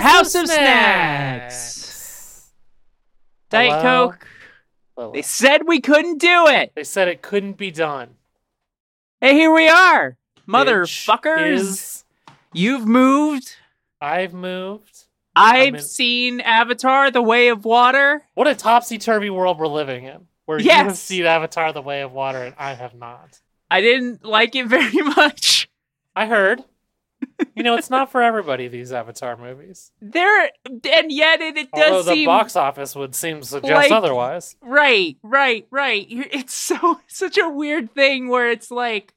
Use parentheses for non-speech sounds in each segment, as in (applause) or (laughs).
House House of of Snacks. Snacks. Diet Hello? Coke. Well, They said we couldn't do it. they said it couldn't be done. Hey, here we are. Motherfuckers. is- You've moved. I've moved. I've in- seen Avatar The Way of Water. What a topsy turvy world we're living in, where you have Yes. seen Avatar: The Way of Water and I have not. I didn't like it (laughs) very much. I heard. You know, it's not for everybody. These Avatar movies, There and yet it, it although does the seem box office would seem to suggest like- otherwise. Right, right, right. It's so (laughs) such a weird thing where it's like,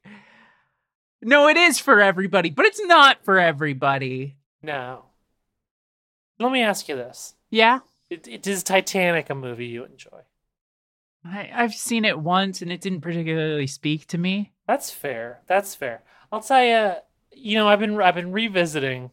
no, it is for everybody, but it's not for everybody. No. Let me ask you this: Yeah, it, it is Titanic a movie you enjoy? I, I've seen it once and it didn't particularly speak to me. That's fair. That's fair. I'll tell you. You know, I've been I've been revisiting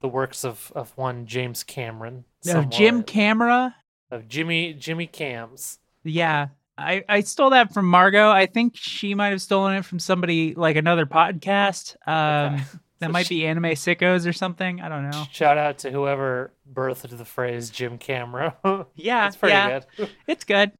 the works of of one James Cameron. No, Jim Camera. of Jimmy Jimmy Cams. Yeah, I, I stole that from Margot. I think she might have stolen it from somebody like another podcast. Um, Okay. (laughs) that So might sh- be Anime Sickos or something. I don't know. Shout out to whoever birthed the phrase Jim Camera. (laughs) Yeah, it's pretty yeah, good. it's good.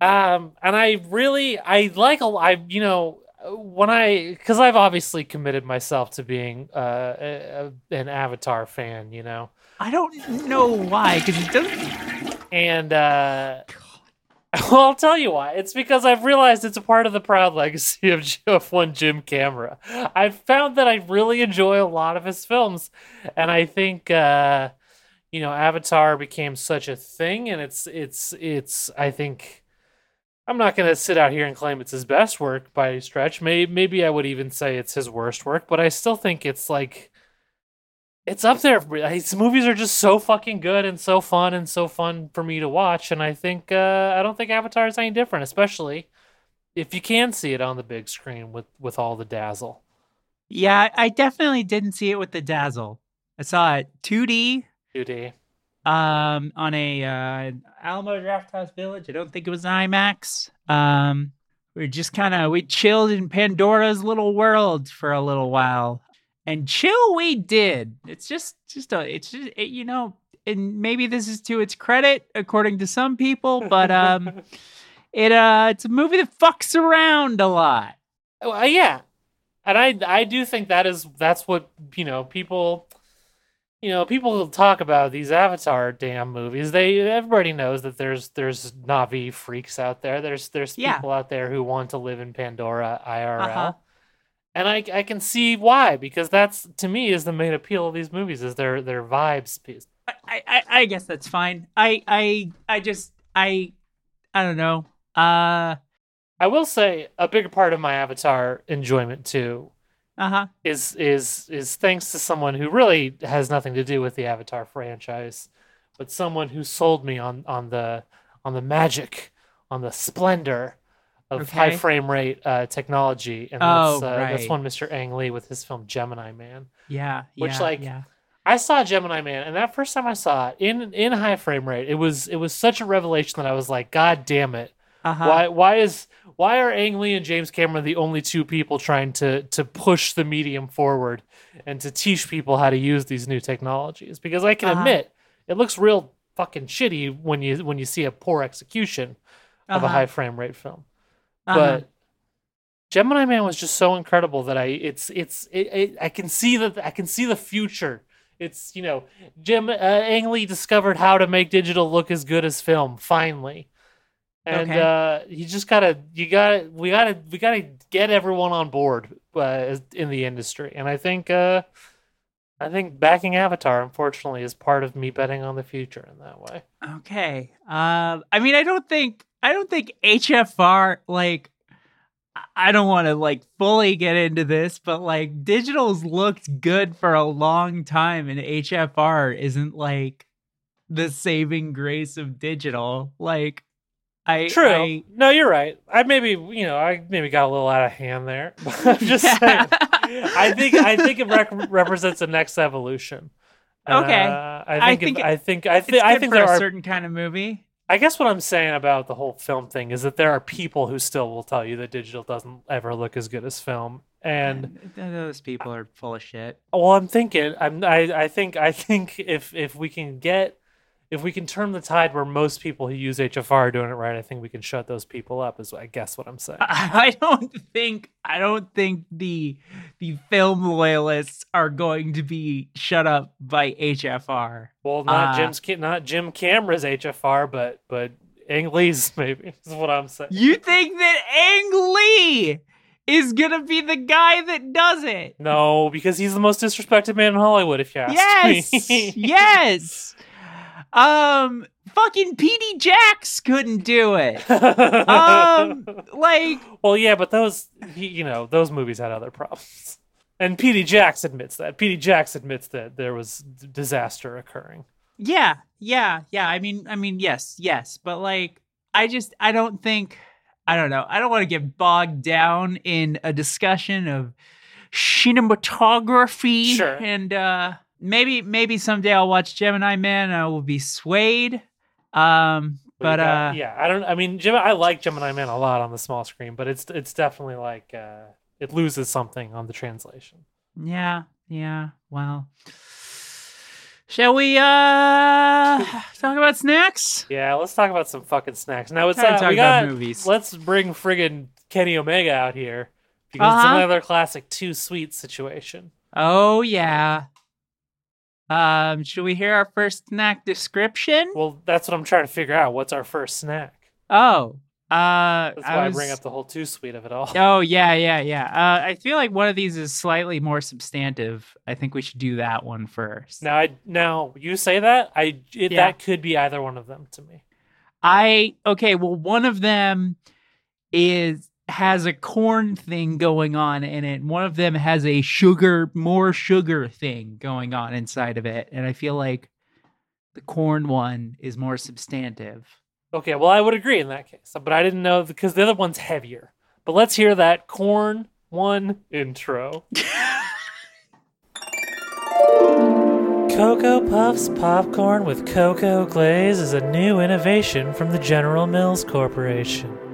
Um, and I really I like a I you know when I because I've obviously committed myself to being uh a, a- an Avatar fan, you know, I don't know why because it doesn't. and uh. (laughs) Well, I'll tell you why. It's because I've realized it's a part of the proud legacy of, J- of one Jim Camera. I've found that I really enjoy a lot of his films, and I think uh, you know Avatar became such a thing, and it's it's it's. I think I'm not gonna sit out here and claim it's his best work by stretch. Maybe maybe I would even say it's his worst work, but I still think it's like it's up there. His movies are just so fucking good and so fun and so fun for me to watch. And I think uh, I don't think Avatar is any different, especially if you can see it on the big screen with with all the dazzle. Yeah, I definitely didn't see it with the dazzle. I saw it 2D 2D. Um, on a uh, Alamo Drafthouse Village. I don't think it was IMAX. Um, we just kind of we chilled in Pandora's little world for a little while, and chill we did. It's just just a it's just it, you know, and maybe this is to its credit according to some people, but um, (laughs) it uh it's a movie that fucks around a lot. Well, yeah, and I I do think that is that's what you know people. You know, people talk about these Avatar damn movies. They everybody knows that there's there's Na'vi freaks out there. There's there's Yeah. people out there who want to live in Pandora IRL. Uh-huh. And I I can see why because that's to me is the main appeal of these movies is their their vibes piece. I, I, I guess that's fine. I, I, I just, I, I don't know. Uh, I will say a big part of my Avatar enjoyment too Uh huh. is is is thanks to someone who really has nothing to do with the Avatar franchise, but someone who sold me on on the on the magic, on the splendor of high frame rate uh, technology, and Oh, that's uh, that's one Mr. Ang Lee with his film Gemini Man. Yeah. Which, yeah, like, yeah. I saw Gemini Man, and that first time I saw it in in high frame rate, it was it was such a revelation that I was like, God damn it! Uh-huh. Why why is why are Ang Lee and James Cameron the only two people trying to to push the medium forward and to teach people how to use these new technologies? Because I can Uh-huh. admit it looks real fucking shitty when you when you see a poor execution of a Uh-huh. high frame rate film. Uh-huh. But Gemini Man was just so incredible that I it's it's it, it, I can see that I can see the future. It's you know Jim uh, Ang Lee discovered how to make digital look as good as film finally, and Okay. uh, you just gotta you gotta we gotta we gotta get everyone on board uh, in the industry. And I think uh, I think backing Avatar unfortunately is part of me betting on the future in that way. Okay. Um, I mean, I don't think I don't think HFR like. I- I don't want to like fully get into this, but like digital's looked good for a long time, and HFR isn't like the saving grace of digital. Like, I True. I- no, you're right. I maybe you know I maybe got a little out of hand there. (laughs) I'm just saying. I think I think it rec- represents the next evolution. Okay. Uh, I I think think it- I think I think I think there a are. certain kind of movie. I guess what I'm saying about the whole film thing is that there are people who still will tell you that digital doesn't ever look as good as film. And Th- those people are full of shit. well, I'm thinking I'm I, I think I think if if we can get if we can turn the tide where most people who use HFR are doing it right, I think we can shut those people up. Is I guess what I'm saying. (laughs) I don't think I don't think the the film loyalists are going to be shut up by HFR. Well, not Uh, Jim's not Jim Cameron's HFR, but but Ang Lee's (laughs) maybe is what I'm saying. You think that Ang Lee is gonna be the guy that does it? No, because he's the most disrespected man in Hollywood. If you ask Yes, me. (laughs) yes. Um, fucking Petey Jacks couldn't do it. Um, like well, yeah, but those he, you know those movies had other problems, and P.D. Jacks admits that. P.D. Jacks admits that there was disaster occurring. Yeah, yeah, yeah. I mean, I mean, yes, yes, but like, I just, I don't think, I don't know, I don't want to get bogged down in a discussion of cinematography. Sure. And uh maybe, maybe someday I'll watch Gemini Man. and I will be swayed. Um, but got- uh, yeah, I don't. I mean, I like Gemini Man a lot on the small screen, but it's it's definitely like uh, it loses something on the translation. yeah, yeah. Well, shall we uh talk about snacks? Yeah, let's talk about some fucking snacks. Now it's Time to uh, talk we about got movies. let's bring friggin' Kenny Omega out here because it's Uh-huh. another classic too sweet situation. Oh yeah. Um, should we hear our first snack description? Well, that's what I'm trying to figure out. What's our first snack? Oh, uh, That's I why I, was- bring up the whole too sweet of it all. Oh yeah, yeah, yeah. Uh, I feel like one of these is slightly more substantive. I think we should do that one first. Now, I now you say that I it, Yeah. that could be either one of them to me. I okay. Well, one of them is has a corn thing going on in it. One of them has a sugar, more sugar thing going on inside of it, and I feel like the corn one is more substantive. Okay, well I would agree in that case, but I didn't know because the other one's heavier. But let's hear that corn one intro. Cocoa Puffs popcorn with cocoa glaze is a new innovation from the General Mills Corporation.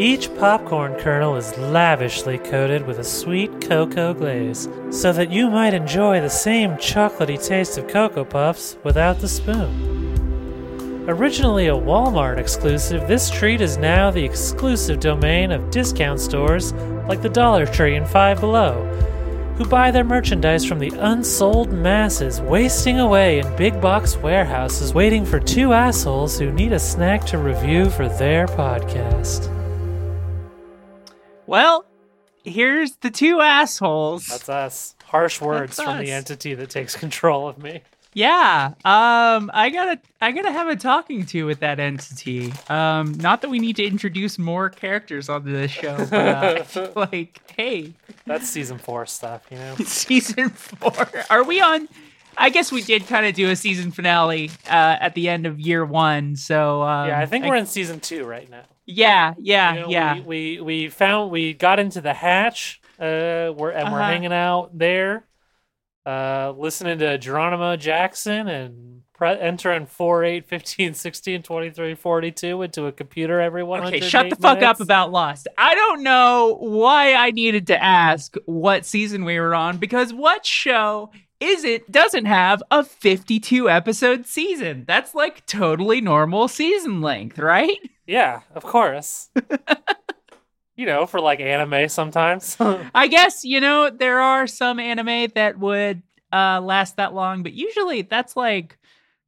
Each popcorn kernel is lavishly coated with a sweet cocoa glaze, so that you might enjoy the same chocolatey taste of Cocoa Puffs without the spoon. Originally a Walmart exclusive, this treat is now the exclusive domain of discount stores like the Dollar Tree and Five Below, who buy their merchandise from the unsold masses, wasting away in big box warehouses waiting for two assholes who need a snack to review for their podcast. Well, here's the two assholes. That's us. Harsh words That's from the entity that takes control of me. Yeah. Um I gotta I gotta have a talking to with that entity. Um not that we need to introduce more characters onto this show, but uh, I (laughs) feel like, hey, That's season four stuff, you know. (laughs) season four. Are we on I guess we did kind of do a season finale uh, at the end of year one. So um, yeah, I think we're in season two right now. Yeah, yeah, You know, yeah. We, we we found we got into the hatch. Uh, we're and we're Uh-huh. hanging out there, uh, listening to Geronimo Jackson and pre- entering 4, 8, 15, 16, 23, 42 into a computer every 100 Okay, shut the fuck up about Lost. I don't know why I needed to ask what season we were on because what show is it doesn't have a 52 episode season? That's like totally normal season length, right? (laughs) Yeah, of course. (laughs) you know, for like anime sometimes. (laughs) I guess, you know, there are some anime that would uh last that long, but usually that's like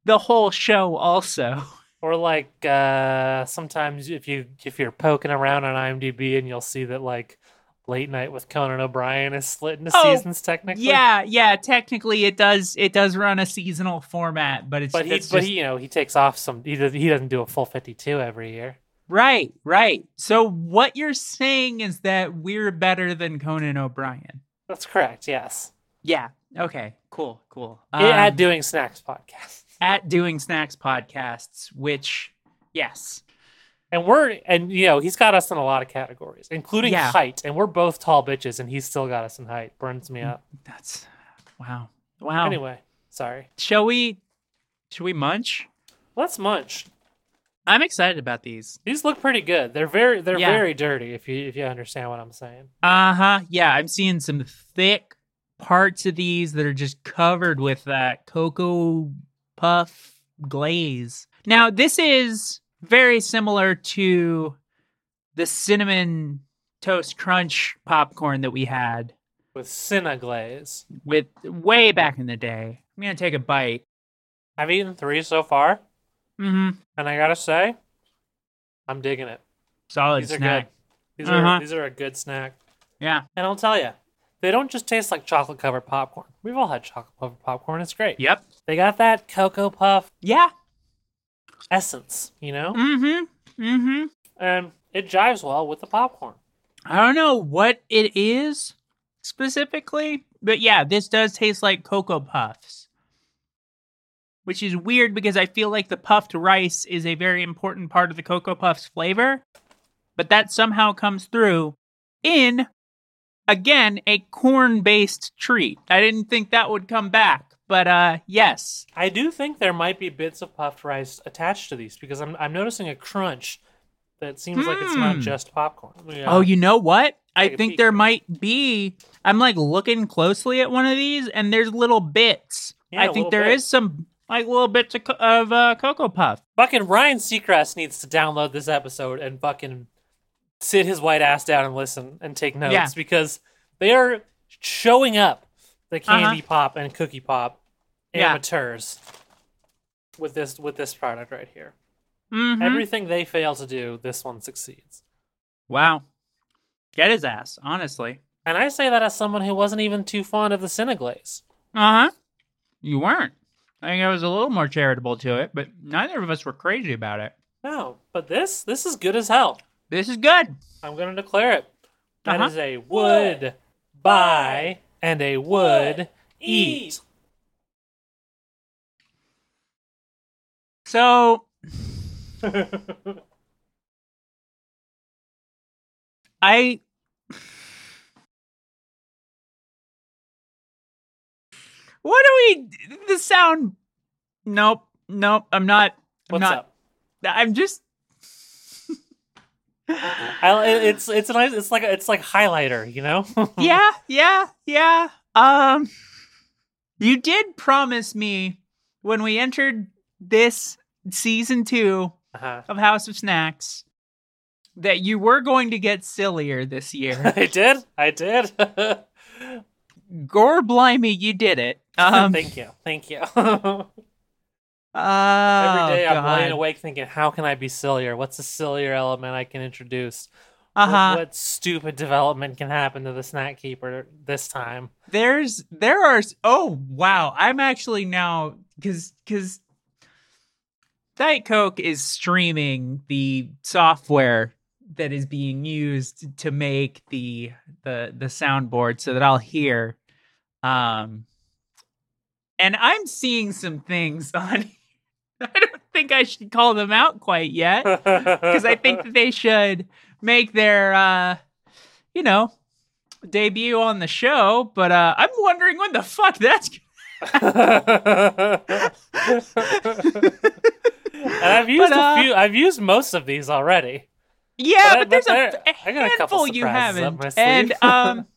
the whole show also. or like uh sometimes if you if you're poking around on IMDb and you'll see that like Late Night with Conan O'Brien is split into Oh, seasons technically. Yeah, yeah, technically it does it does run a seasonal format, but it's But he, it's but just- he, you know, he takes off some. He, does, he doesn't do a full fifty-two every year. Right, right. So what you're saying is that we're better than Conan O'Brien. That's correct. Yes, Yeah. Okay. Cool. Cool. I- at Um, doing snacks podcast, at doing snacks podcasts, which yes, and we're and you know he's got us in a lot of categories, including Yeah. height, and we're both tall bitches, and he's still got us in height. Burns me up. that's wow. Wow. Anyway, sorry. shall we? Should we munch? Let's munch. I'm excited about these. These look pretty good. They're very they're Yeah. very dirty. If you if you understand what I'm saying. Uh huh. Yeah, I'm seeing some thick parts of these that are just covered with that cocoa puff glaze. Now, this is very similar to the cinnamon toast crunch popcorn that we had With Cinna glaze. with way back in the day. I'm gonna take a bite. I've eaten three so far, Mm-hmm. and I gotta say, I'm digging it. Solid These are snack. good. These Uh-huh. are these are a good snack. Yeah. And I'll tell you, they don't just taste like chocolate covered popcorn. We've all had chocolate covered popcorn. It's great. Yep. They got that cocoa puff Yeah. Essence, you know, Mm-hmm. Mm-hmm. and it jives well with the popcorn. I don't know what it is specifically, but yeah, this does taste like Cocoa Puffs. Which is weird because I feel like the puffed rice is a very important part of the Cocoa Puffs flavor, but that somehow comes through in, again, a corn based treat. I didn't think that would come back, but uh, yes. I do think there might be bits of puffed rice attached to these because I'm I'm noticing a crunch that seems like it's not Hmm. just popcorn. Yeah. Oh, you know what? I Take think there might be. I'm like looking closely at one of these, and there's little bits. Yeah, I little think there is bits. some like little bits of, of uh, cocoa puff. fucking Ryan Seacrest needs to download this episode and fucking sit his white ass down and listen and take notes Yeah. because they are showing up the Uh-huh. candy pop and cookie pop Yeah. amateurs with this with this product right here. Mhm. Everything they fail to do, this one succeeds. wow, get his ass, honestly. And I say that as someone who wasn't even too fond of the Cineglaze. Uh huh. You weren't. I think I was a little more charitable to it, but neither of us were crazy about it. No, but this this is good as hell. This is good. I'm gonna declare it. That is Uh-huh. a would buy and a would eat. So (laughs) I. What do we? The sound. Nope. Nope. I'm not. I'm What's not. up? I'm just. I, it's it's a nice. It's like a, it's like highlighter, you know. (laughs) yeah. Yeah. Yeah. Um. You did promise me when we entered this season two Uh-huh. of House of Snacks that you were going to get sillier this year. (laughs) I did. I did. Gore blimey, you did it. Um, Thank you. Thank you. (laughs) Every oh, day I'm laying God. awake thinking, how can I be sillier? What's a sillier element I can introduce? Uh What, what stupid development can happen to the snack keeper this time? There's there are. Oh wow, I'm actually now because because Diet Coke is streaming the software that is being used to make the the the soundboard so that I'll hear. Um and I'm seeing some things (laughs) on I don't think I should call them out quite yet because I think (laughs) that they should make their uh you know debut on the show but uh I'm wondering when the fuck that's (laughs) and I've used But, uh, a few. I've used most of these already. Yeah, But I- but, there's but a, a handful you haven't. And (laughs) um,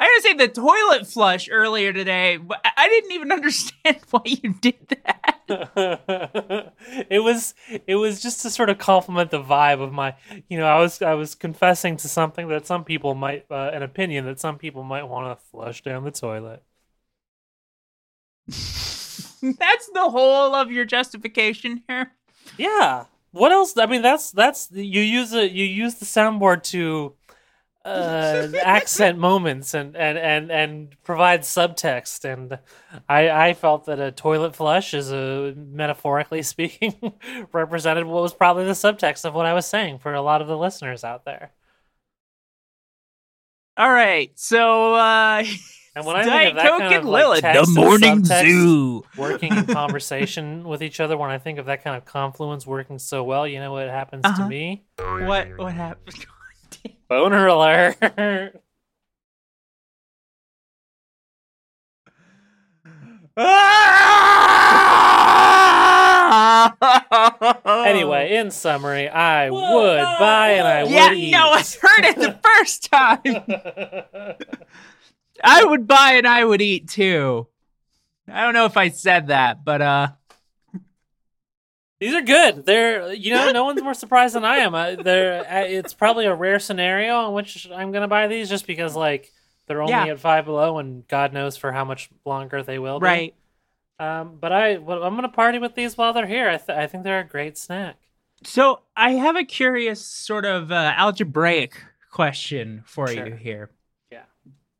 I gotta say the toilet flush earlier today. I didn't even (laughs) understand why you did that. (laughs) it was it was just to sort of compliment the vibe of my you know I was I was confessing to something that some people might uh, an opinion that some people might want to flush down the toilet. (laughs) That's the whole of your justification here. Yeah. What else? I mean, that's that's you use a you use the soundboard to uh, (laughs) accent moments and, and and and provide subtext. And I I felt that a toilet flush is a metaphorically (laughs) speaking represented what was probably the subtext of what I was saying for a lot of the listeners out there. All right, so uh, And when I Diet think of that Coke kind and of like text the morning zoo. working in conversation (laughs) with each other, when I think of that kind of confluence working so well, you know what happens Uh-huh. to me? What what happens? (laughs) Boner alert. (laughs) Anyway, in summary, I would buy and I yeah, would eat. Yeah, no, I heard it the first time. I would buy and I would eat too. I don't know if I said that, but uh These are good. They're you know no (laughs) one's more surprised than I am. I, they're it's probably a rare scenario in which I'm gonna buy these just because like they're only Yeah. at five below and God knows for how much longer they will. Be. right. Um, but I well, I'm gonna party with these while they're here. I th- I think they're a great snack. So I have a curious sort of uh, algebraic question for Sure. you here.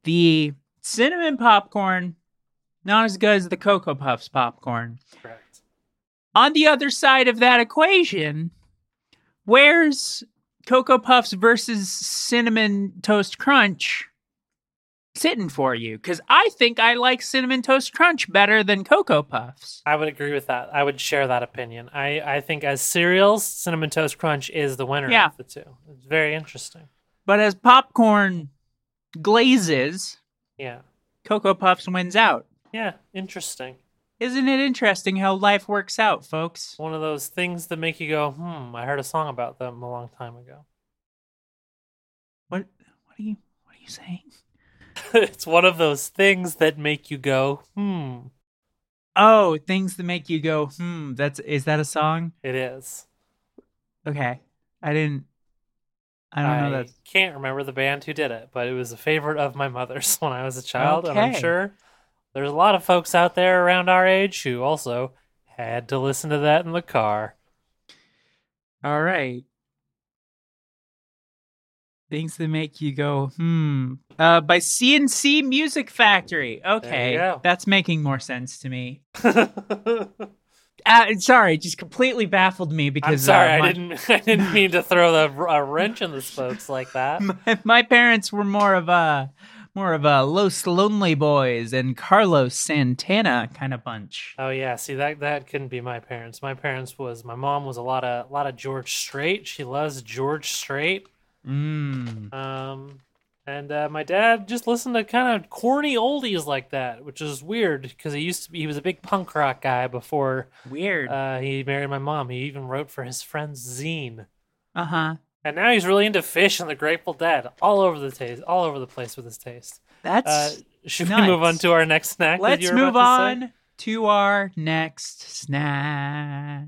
The cinnamon popcorn, not as good as the Cocoa Puffs popcorn. Correct. On the other side of that equation, where's Cocoa Puffs versus Cinnamon Toast Crunch sitting for you? Because I think I like Cinnamon Toast Crunch better than Cocoa Puffs. I would agree with that. I would share that opinion. I, I think as cereals, cinnamon toast crunch is the winner Yeah. of the two. It's very interesting. But as popcorn glazes, Yeah. Cocoa Puffs wins out. Yeah. Interesting. Isn't it interesting how life works out, folks? One of those things that make you go, hmm, I heard a song about them a long time ago. What what are you what are you saying? (laughs) it's one of those things that make you go, hmm. Oh, things that make you go, hmm, that's is that a song? It is. Okay. I didn't I don't know that. can't remember the band who did it, but it was a favorite of my mother's (laughs) when I was a child, and I'm Okay. sure there's a lot of folks out there around our age who also had to listen to that in the car. All right. Things that make you go, hmm. Uh, by C+C Music Factory. Okay, go. that's making more sense to me. (laughs) Uh, sorry, just completely baffled me because I'm sorry, uh, my, I didn't. (laughs) I didn't mean to throw the, a wrench in the spokes like that. (laughs) my, my parents were more of a more of a Los Lonely Boys and Carlos Santana kind of bunch. Oh yeah, see that that couldn't be my parents. My parents was my mom was a lot of a lot of George Strait. She loves George Strait. Mm. Um, and uh, my dad just listened to kind of corny oldies like that, which is weird because he used to be he was a big punk rock guy before Weird. uh, he married my mom. He even wrote for his friend's zine, Uh huh. and now he's really into Phish and the Grateful Dead. All over the taste, all over the place with his taste. That's. Uh, should we move on to our next snack? Let's move to say? on to our next snack.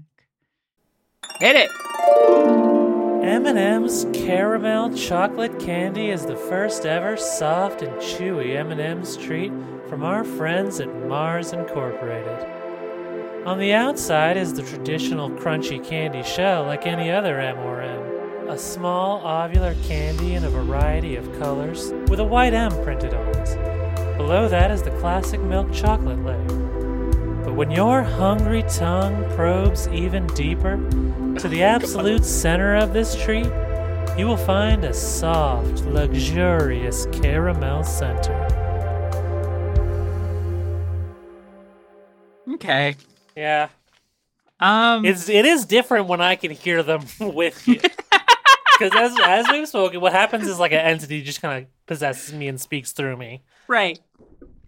Hit it. M&M's caramel chocolate candy is the first ever soft and chewy M&M's treat from our friends at Mars Incorporated. On the outside is the traditional crunchy candy shell like any other M&M, a small ovular candy in a variety of colors with a white M printed on it. Below that is the classic milk chocolate layer. But when your hungry tongue probes even deeper to the (laughs) absolute center of this treat, you will find a soft, luxurious caramel center. Okay. Yeah, Um. it's it is different when I can hear them (laughs) with you. (laughs) Because as as we've spoken, what happens is like an entity just kind of possesses me and speaks through me. right.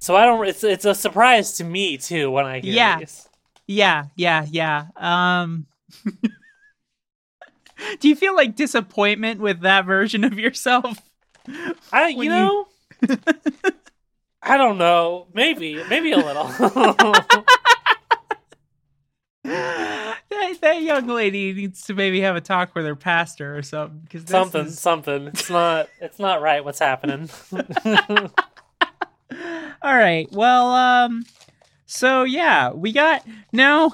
So I don't. It's it's a surprise to me too when I hear Yeah. these. Yeah. Yeah. Yeah. Um. (laughs) Do you feel like disappointment with that version of yourself? I (laughs) you you- know. (laughs) I don't know. Maybe maybe a little. that, that young lady needs to maybe have a talk with her pastor or something. Because something something. It's not it's not right. What's happening? All right. Well, um, so yeah, we got now.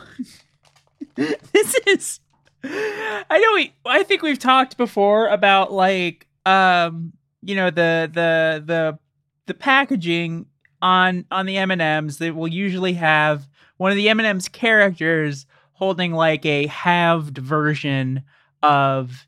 (laughs) this is. I know we. I think we've talked before about like, um, you know, the the the the packaging on on the M and M's that will usually have one of the M and M's characters holding like a halved version of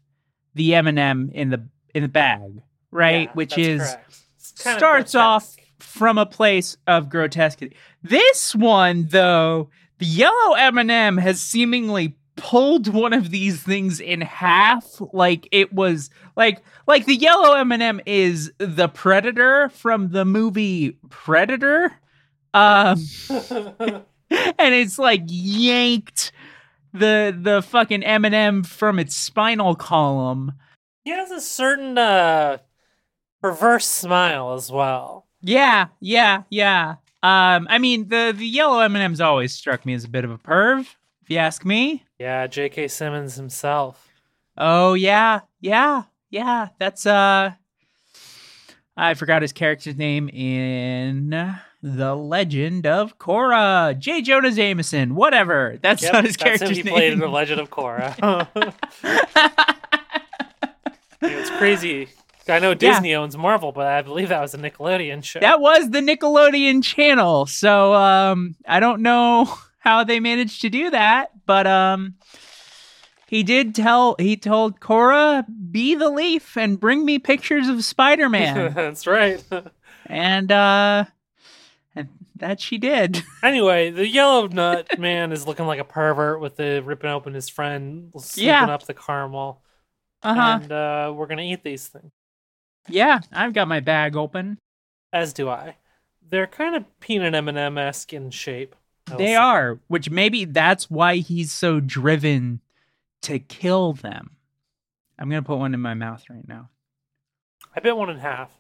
the M and m in the in the bag, right? Yeah, Which is correct. It's kind of starts off. From a place of grotesquity. This one, though, the yellow M&M has seemingly pulled one of these things in half like it was like like the yellow M&M is the predator from the movie Predator um (laughs) and it's like yanked the the fucking M&M from its spinal column he has a certain uh perverse smile as well. Yeah, yeah, yeah. Um, I mean, the the yellow M and M's always struck me as a bit of a perv, if you ask me. Yeah, J.K. Simmons himself. Oh yeah, yeah, yeah. That's uh, I forgot his character's name in The Legend of Korra. J. Jonah Jameson. Whatever. That's Yep, not his that's him. character's He name. played in The Legend of Korra. (laughs) it's crazy. I know Disney owns Marvel, but I believe that was a Nickelodeon show. that was the Nickelodeon channel. So um I don't know (laughs) how they managed to do that, but um he did tell he told Korra be the leaf and bring me pictures of Spider-Man. (laughs) That's right. (laughs) and uh and that she did. anyway, the yellow nut man is looking like a pervert with the ripping open his friend, scooping Yeah. up the caramel, Uh-huh. and uh, we're gonna eat these things. Yeah, I've got my bag open. As do I. They're kind of peanut M and M esque in shape. They say. are, which maybe that's why he's so driven to kill them. I'm going to put one in my mouth right now. I bit one in half.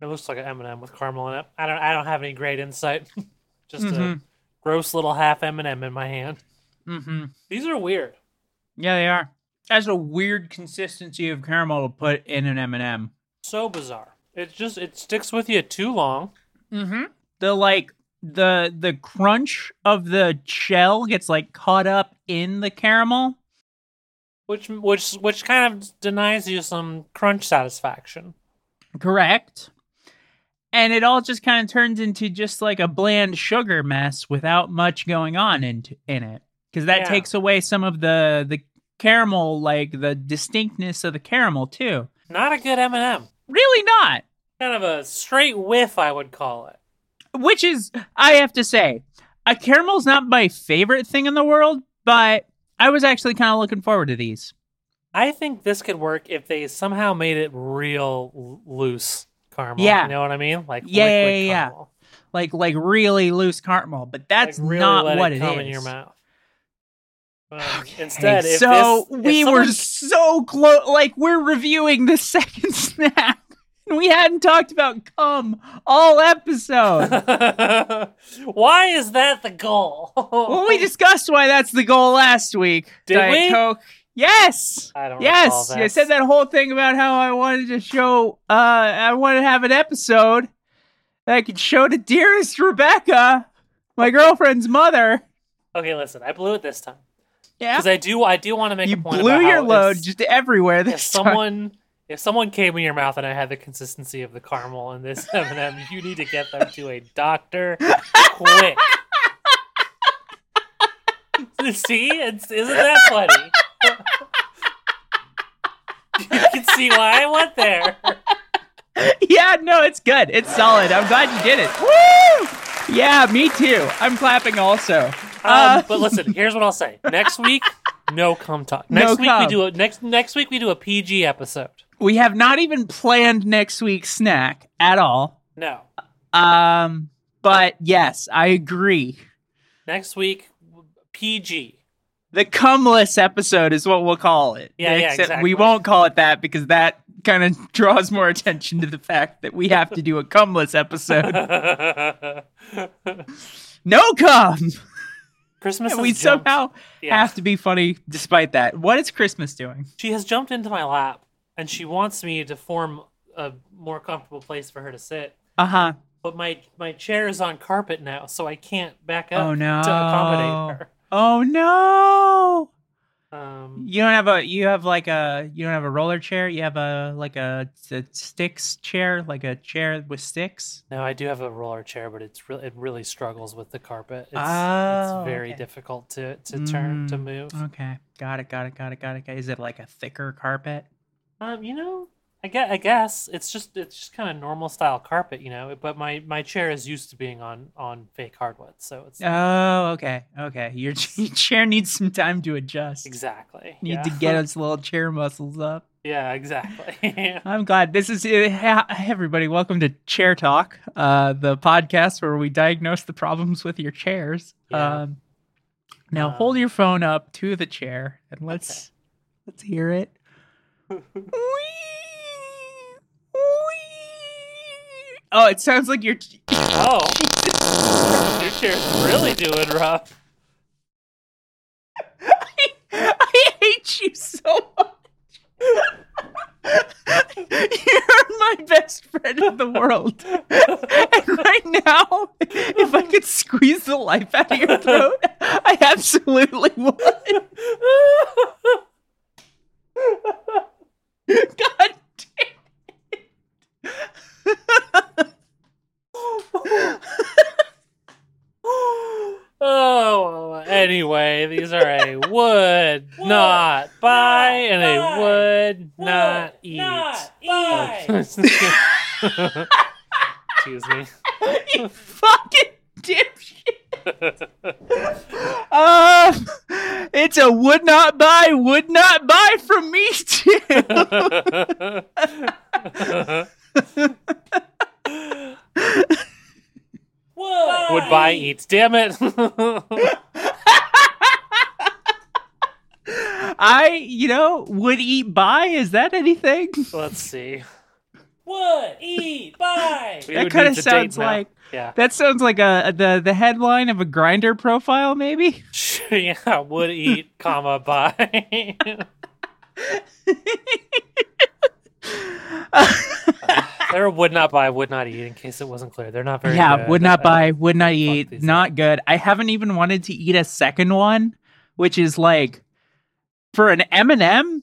It looks like an M and M with caramel in it. I don't. I don't have any great insight. (laughs) Just a Mhm. gross little half M and m in my hand. Mm-hmm. These are weird. Yeah, they are. That's a weird consistency of caramel to put in an M&M. So bizarre. It just it sticks with you too long. Mm-hmm. The like the the crunch of the shell gets like caught up in the caramel. which which which kind of denies you some crunch satisfaction. Correct. And it all just kind of turns into just like a bland sugar mess without much going on in in it. Because that Yeah. takes away some of the the caramel, like the distinctness of the caramel too. Not a good M&M. Really not. Kind of a straight whiff, I would call it. Which is, I have to say, a caramel's not my favorite thing in the world, but I was actually kind of looking forward to these. I think this could work if they somehow made it real loose caramel. Yeah. you know what I mean? Like Yeah, yeah, yeah. Like, like really loose caramel, but that's Like, really not what it it is. in your mouth. Um, Okay, instead, if so this, we were so close. Like we're reviewing the (laughs) second snap, and we hadn't talked about cum all episode. (laughs) Why is that the goal? well, we discussed why that's the goal last week. Did Diet we? Coke. Yes. I don't Yes, that. I said that whole thing about how I wanted to show. Uh, I wanted to have an episode that I could show to dearest Rebecca, my girlfriend's mother. Okay, listen, I blew it this time Yeah, because I do. I do want to make you a point blew about your how load if- just everywhere if this time. someone if someone came in your mouth and I had the consistency of the caramel in this (laughs) M&M, you need to get them to a doctor quick. (laughs) see, it's, isn't that funny? (laughs) you can see why I went there. yeah, no, it's good. It's solid. I'm glad you did it. Woo! Yeah, me too. I'm clapping also. Um, Uh, (laughs) but listen, here's what I'll say. Next week, no cum talk. No Next week cum. we do a next next week we do a PG episode. we have not even planned next week's snack at all. No. Um, but yes, I agree. Next week PG. The cumless episode is what we'll call it. Yeah, yeah, Except exactly. We won't call it that because that kind of (laughs) draws more attention to the fact that we have to do a cumless episode. (laughs) No cum. Christmas And we jumped- somehow yeah. have to be funny despite that. What is Christmas doing? She has jumped into my lap and she wants me to form a more comfortable place for her to sit. Uh huh. But my my chair is on carpet now, so I can't back up Oh no. to accommodate her. Oh no. Um, You don't have a you have like a you don't have a roller chair. You have a like a, a sticks chair, like a chair with sticks. no, I do have a roller chair, but it's really it really struggles with the carpet. It's, Oh, it's very okay. difficult to to turn to Mm, move. Okay, got it, got it, got it, got it. got it. Is it like a thicker carpet? Um, you know, I guess, I guess it's just it's just kind of normal style carpet, you know. But my my chair is used to being on on fake hardwood, so it's Oh, okay, okay. Your, (laughs) your chair needs some time to adjust. exactly Need yeah. to get (laughs) its little chair muscles up. yeah, exactly. (laughs) I'm glad this is uh, ha- everybody. Welcome to Chair Talk, uh, the podcast where we diagnose the problems with your chairs. Yeah. Um, now Um, hold your phone up to the chair and let's let's hear it. Oh, it sounds like you're. (laughs) oh, your chair's really doing rough. I hate you so much. You're my best friend in the world. And right now, if I could squeeze the life out of your throat, I absolutely would. God damn (laughs) Oh, anyway, these are a (laughs) would not buy and a would not eat. (laughs) Excuse me. you fucking dipshit. Um, it's a would not buy, would not buy from me too. Would buy eats. Damn it. (laughs) I, you know, would eat buy. Is that anything? Let's see. Would eat buy. That kind of sounds like yeah. that sounds like a the the headline of a Grindr profile, maybe. (laughs) yeah, would eat, comma, buy. (laughs) They're would not buy, would not eat, in case it wasn't clear. They're not very yeah, good. would not buy, would not eat. Not good. I haven't even wanted to eat a second one, which is like for an M&M,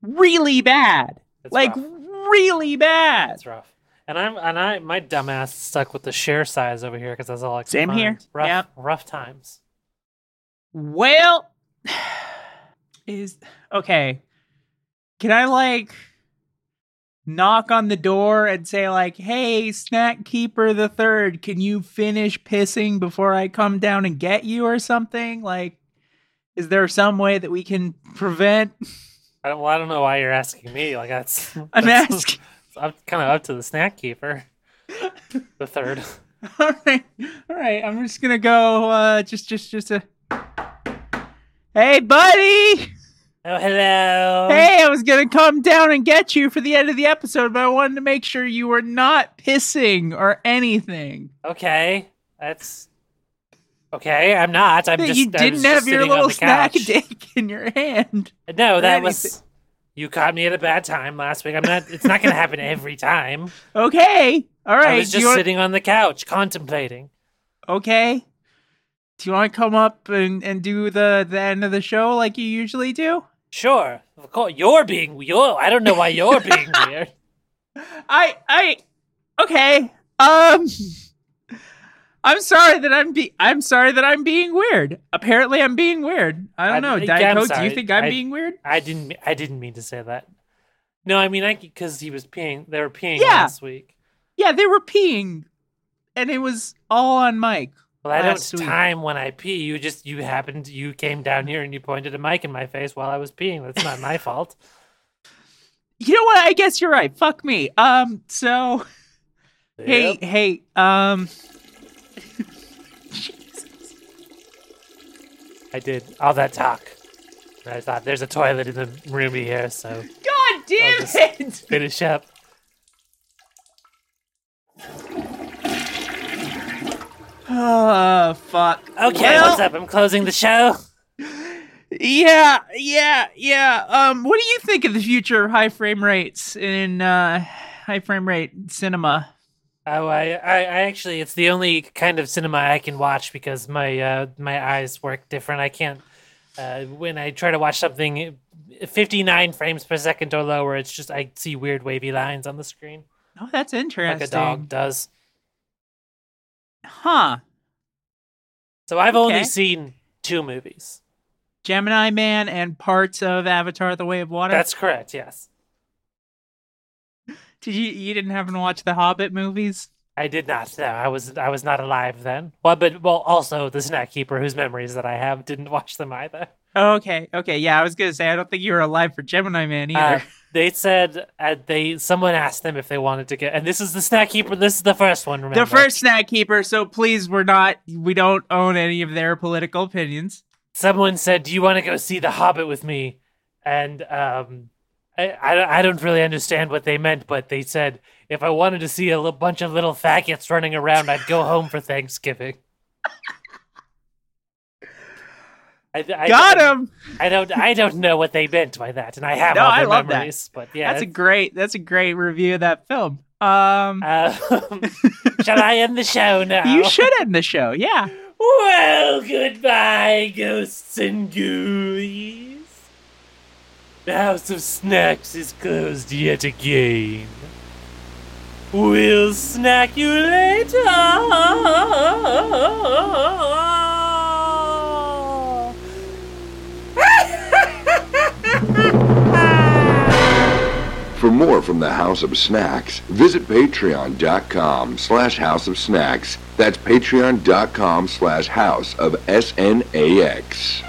really bad. It's like rough. really bad. It's rough. And I'm and I my dumbass stuck with the share size over here because that's all I could Same find. here. Rough, rough times. Well, (sighs) is okay. Can I like knock on the door and say like, "Hey, snack keeper the third, can you finish pissing before I come down and get you or something?" Like is there some way that we can prevent I don't, well, I don't know why you're asking me. Like that's (laughs) I'm asking. (laughs) I'm kind of up to the snack keeper. (laughs) the third. All right. All right. I'm just going to go uh just just just a Hey, buddy. Oh hello. Hey, I was gonna come down and get you for the end of the episode, but I wanted to make sure you were not pissing or anything. Okay, that's okay. I'm not. I'm just. you didn't have your little snack dick in your hand. No, that was. You caught me at a bad time last week. I'm not. It's not going to happen every time. Okay. All right. I was just sitting on the couch contemplating. Okay. Do you want to come up and, and do the, the end of the show like you usually do? Sure, of course. You're being you're. I don't know why you're being (laughs) weird. I I okay. Um I'm sorry that I'm be I'm sorry that I'm being weird. Apparently, I'm being weird. I don't I- know. Diet Coke, do you think I'm I- being weird? I didn't. I didn't mean to say that. No, I mean I because he was peeing. They were peeing Yeah. last week. Yeah, they were peeing, and it was all on mic. Well, I don't week. time when I pee. You just you happened. You came down here and you pointed a mic in my face while I was peeing. That's not my fault. (laughs) You know what? I guess you're right. Fuck me. Um. So hey, Yep. hey. Um. I did all that talk. I thought there's a toilet in the room here, so God damn just- it! finish up. Oh fuck. Okay, Well, what's up? I'm closing the show. Yeah, yeah, yeah. Um, what do you think of the future of high frame rates in uh, high frame rate cinema? Oh, I, I, I actually, it's the only kind of cinema I can watch because my, uh, my eyes work different. I can't, uh, when I try to watch something 59 frames per second or lower, it's just, I see weird wavy lines on the screen, Oh, that's interesting. like a dog does. Huh? So I've only seen two movies. Gemini Man and parts of Avatar: The Way of Water. That's correct, yes. Did you you didn't happen to watch the Hobbit movies? I did not. No, I was I was not alive then. Well, but well, also the snack keeper, whose memories that I have, didn't (laughs) watch them either. Oh, okay, okay, yeah. I was gonna say I don't think you were alive for Gemini Man either. Uh, they said uh, they someone asked them if they wanted to get, and this is the snack keeper. This is the first one. Remember the first snack keeper. So please, we're not. We don't own any of their political opinions. someone said, "Do you want to go see The Hobbit with me?" And um, I, I I don't really understand what they meant, but they said if I wanted to see a bunch of little faggots running around, I'd go home for Thanksgiving. (laughs) I, I, Got him. I don't I don't know what they meant by that, and I have No, all I love that. memories. But yeah, that's a great. That's a great review of that film. Um, Uh, (laughs) shall I end the show now? you should end the show. Yeah. Well, goodbye, ghosts and ghoulies. The House of Snacks is closed yet again. We'll snack you later. For more from the House of Snacks, visit patreon.com slash house of snacks. That's patreon.com slash house of S-N-A-X.